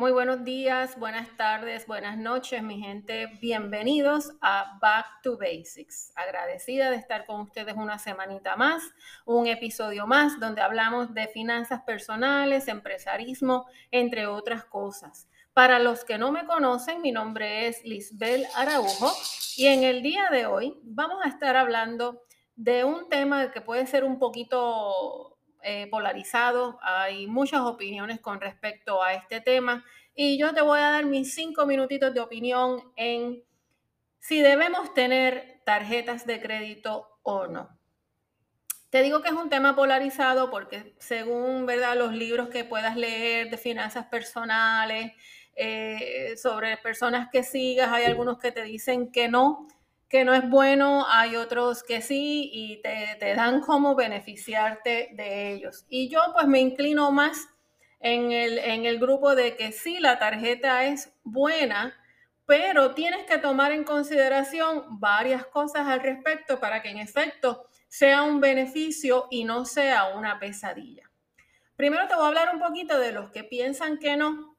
Muy buenos días, buenas tardes, buenas noches, mi gente. Bienvenidos a Back to Basics. Agradecida de estar con ustedes una semanita más, un episodio más donde hablamos de finanzas personales, empresarismo, entre otras cosas. Para los que no me conocen, mi nombre es Lisbel Araujo y en el día de hoy vamos a estar hablando de un tema que puede ser un poquito eh, polarizado, hay muchas opiniones con respecto a este tema y yo te voy a dar mis cinco minutitos de opinión en si debemos tener tarjetas de crédito o no. Te digo que es un tema polarizado porque según ¿verdad? los libros que puedas leer de finanzas personales, eh, sobre personas que sigas, hay algunos que te dicen que no, que no es bueno, hay otros que sí y te, dan como beneficiarte de ellos. Y yo pues me inclino más en el, en el grupo de que sí, la tarjeta es buena, pero tienes que tomar en consideración varias cosas al respecto para que en efecto sea un beneficio y no sea una pesadilla. Primero te voy a hablar un poquito de los que piensan que no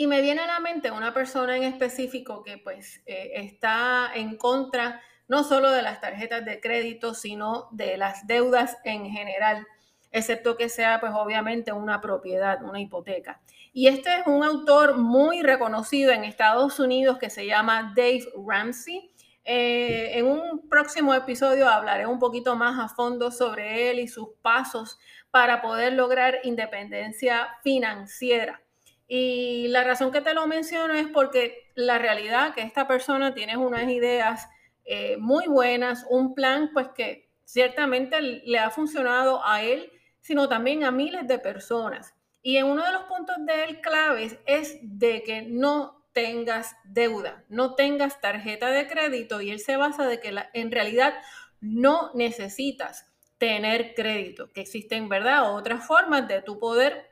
y me viene a la mente una persona en específico que pues eh, está en contra no solo de las tarjetas de crédito, sino de las deudas en general, excepto que sea pues obviamente una propiedad, una hipoteca. Y este es un autor muy reconocido en Estados Unidos que se llama Dave Ramsey. Eh, en un próximo episodio hablaré un poquito más a fondo sobre él y sus pasos para poder lograr independencia financiera. Y la razón que te lo menciono es porque la realidad que esta persona tiene unas ideas eh, muy buenas, un plan pues que ciertamente le ha funcionado a él, sino también a miles de personas. Y en uno de los puntos de él claves es de que no tengas deuda, no tengas tarjeta de crédito y él se basa de que en realidad no necesitas tener crédito, que existen, ¿verdad? Otras formas de tu poder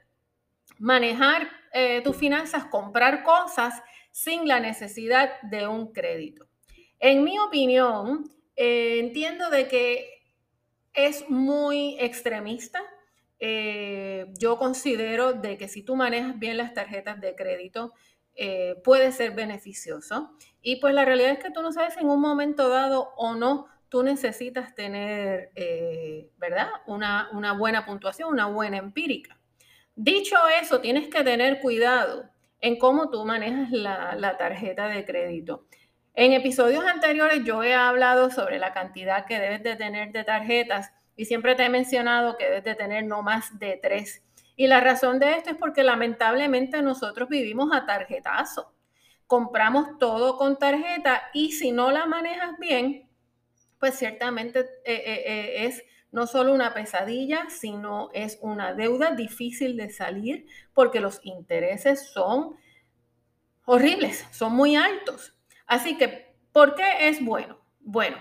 manejar eh, tus finanzas, comprar cosas sin la necesidad de un crédito. En mi opinión, eh, entiendo de que es muy extremista. Eh, yo considero de que si tú manejas bien las tarjetas de crédito, puede ser beneficioso. Y pues la realidad es que tú no sabes en un momento dado o no tú necesitas tener, ¿verdad? Una, una buena puntuación, una buena empírica. Dicho eso, tienes que tener cuidado en cómo tú manejas la, tarjeta de crédito. En episodios anteriores yo he hablado sobre la cantidad que debes de tener de tarjetas y siempre te he mencionado que debes de tener no más de tres. Y la razón de esto es porque lamentablemente nosotros vivimos a tarjetazo. Compramos todo con tarjeta y si no la manejas bien, pues ciertamente eh, eh, eh, es no solo una pesadilla, sino es una deuda difícil de salir porque los intereses son horribles, son muy altos. Así que, ¿por qué es bueno? Bueno,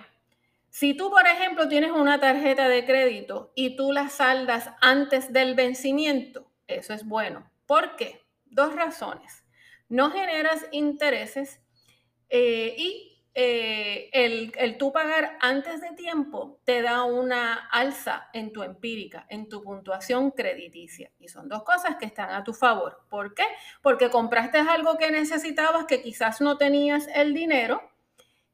si tú, por ejemplo, tienes una tarjeta de crédito y tú la saldas antes del vencimiento, eso es bueno. ¿Por qué? Dos razones. No generas intereses eh, y eh, el, el tú pagar antes de tiempo te da una alza en tu empírica, en tu puntuación crediticia. Y son dos cosas que están a tu favor. ¿Por qué? Porque compraste algo que necesitabas, que quizás no tenías el dinero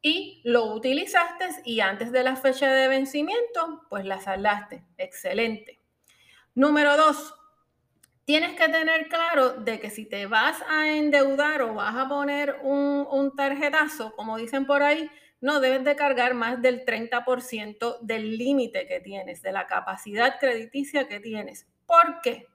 y lo utilizaste y antes de la fecha de vencimiento, pues la saldaste. Excelente. Número dos, tienes que tener claro de que si te vas a endeudar o vas a poner un, tarjetazo, como dicen por ahí, no debes de cargar más del 30% del límite que tienes, de la capacidad crediticia que tienes. ¿Por qué?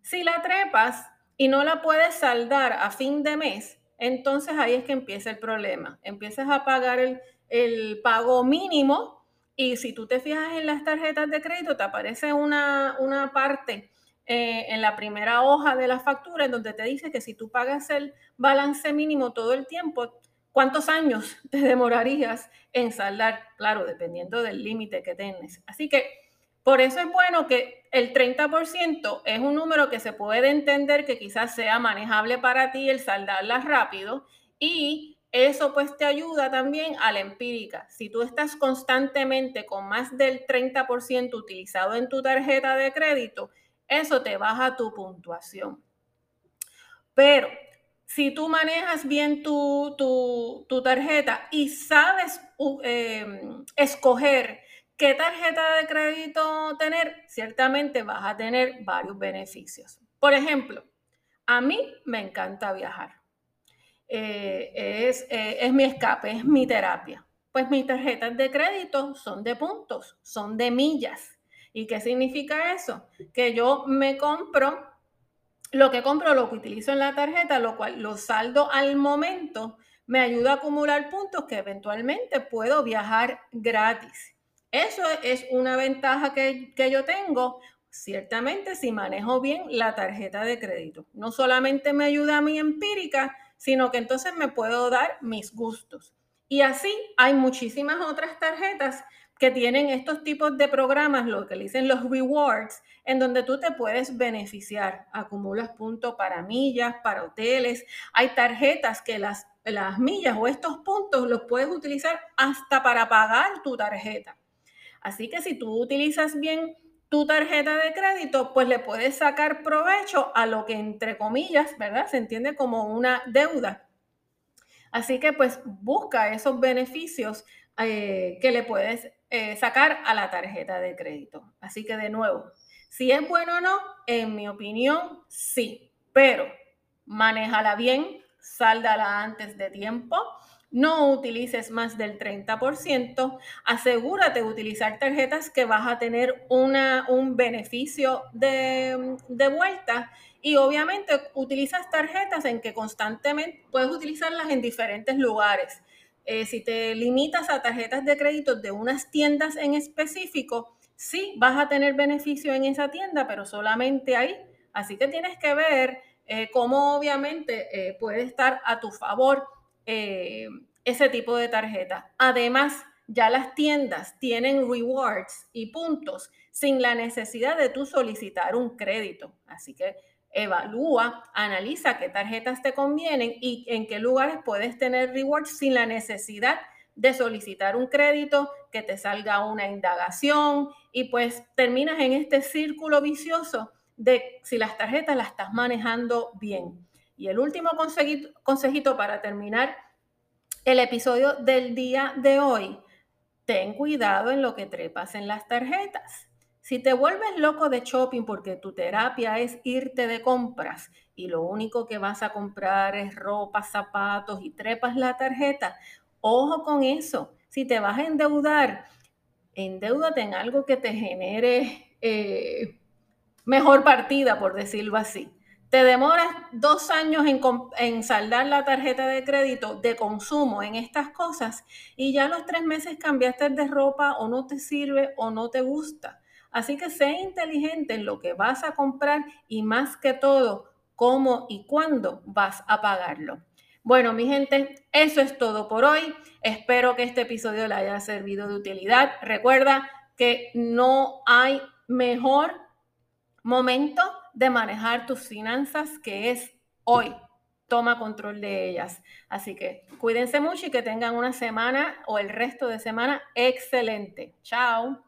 Si la trepas y no la puedes saldar a fin de mes, entonces ahí es que empieza el problema. Empiezas a pagar el, el pago mínimo y si tú te fijas en las tarjetas de crédito, te aparece una, una parte eh, en la primera hoja de la factura, en donde te dice que si tú pagas el balance mínimo todo el tiempo, ¿cuántos años te demorarías en saldar? Claro, dependiendo del límite que tienes. Así que por eso es bueno que el 30% es un número que se puede entender que quizás sea manejable para ti el saldarla rápido y eso pues te ayuda también a la empírica. Si tú estás constantemente con más del 30% utilizado en tu tarjeta de crédito, eso te baja tu puntuación. Pero si tú manejas bien tu, tarjeta y sabes em, escoger qué tarjeta de crédito tener, ciertamente vas a tener varios beneficios. Por ejemplo, a mí me encanta viajar. Eh, es, eh, es mi escape, es mi terapia. Pues mis tarjetas de crédito son de puntos, son de millas. ¿Y qué significa eso? Que yo me compro lo que compro, lo que utilizo en la tarjeta, lo cual lo saldo al momento, me ayuda a acumular puntos que eventualmente puedo viajar gratis. Eso es una ventaja que, que yo tengo, ciertamente, si manejo bien la tarjeta de crédito. No solamente me ayuda a mi empírica, sino que entonces me puedo dar mis gustos. Y así hay muchísimas otras tarjetas que tienen estos tipos de programas, lo que dicen los rewards, en donde tú te puedes beneficiar. Acumulas puntos para millas, para hoteles. Hay tarjetas que las, las millas o estos puntos los puedes utilizar hasta para pagar tu tarjeta. Así que si tú utilizas bien tu tarjeta de crédito, pues le puedes sacar provecho a lo que entre comillas, ¿verdad? Se entiende como una deuda. Así que pues busca esos beneficios eh, que le puedes eh, sacar a la tarjeta de crédito. Así que de nuevo, si es bueno o no, en mi opinión, sí, pero manéjala bien, sáldala antes de tiempo no utilices más del 30%. Asegúrate de utilizar tarjetas que vas a tener una, un beneficio de, vuelta. Y obviamente utilizas tarjetas en que constantemente puedes utilizarlas en diferentes lugares. Eh, si te limitas a tarjetas de crédito de unas tiendas en específico, sí vas a tener beneficio en esa tienda, pero solamente ahí. Así que tienes que ver eh, cómo obviamente eh, puede estar a tu favor ese tipo de tarjeta. Además, ya las tiendas tienen rewards y puntos sin la necesidad de tú solicitar un crédito. Así que evalúa, analiza qué tarjetas te convienen y en qué lugares puedes tener rewards sin la necesidad de solicitar un crédito, que te salga una indagación y pues terminas en este círculo vicioso de si las tarjetas las estás manejando bien. Y el último consejito, para terminar el episodio del día de hoy, ten cuidado en lo que trepas en las tarjetas. Si te vuelves loco de shopping porque tu terapia es irte de compras y lo único que vas a comprar es ropa, zapatos y trepas la tarjeta, ojo con eso. Si te vas a endeudar, endeudate en algo que te genere eh, mejor partida, por decirlo así. Te demoras dos años en, saldar la tarjeta de crédito de consumo en estas cosas y ya los tres meses cambiaste de ropa o no te sirve o no te gusta. Así que sé inteligente en lo que vas a comprar y más que todo, cómo y cuándo vas a pagarlo. Bueno, mi gente, eso es todo por hoy. Espero que este episodio le haya servido de utilidad. Recuerda que no hay mejor momento de manejar tus finanzas, que es hoy. Toma control de ellas. Así que cuídense mucho y que tengan una semana o el resto de semana excelente. Chao.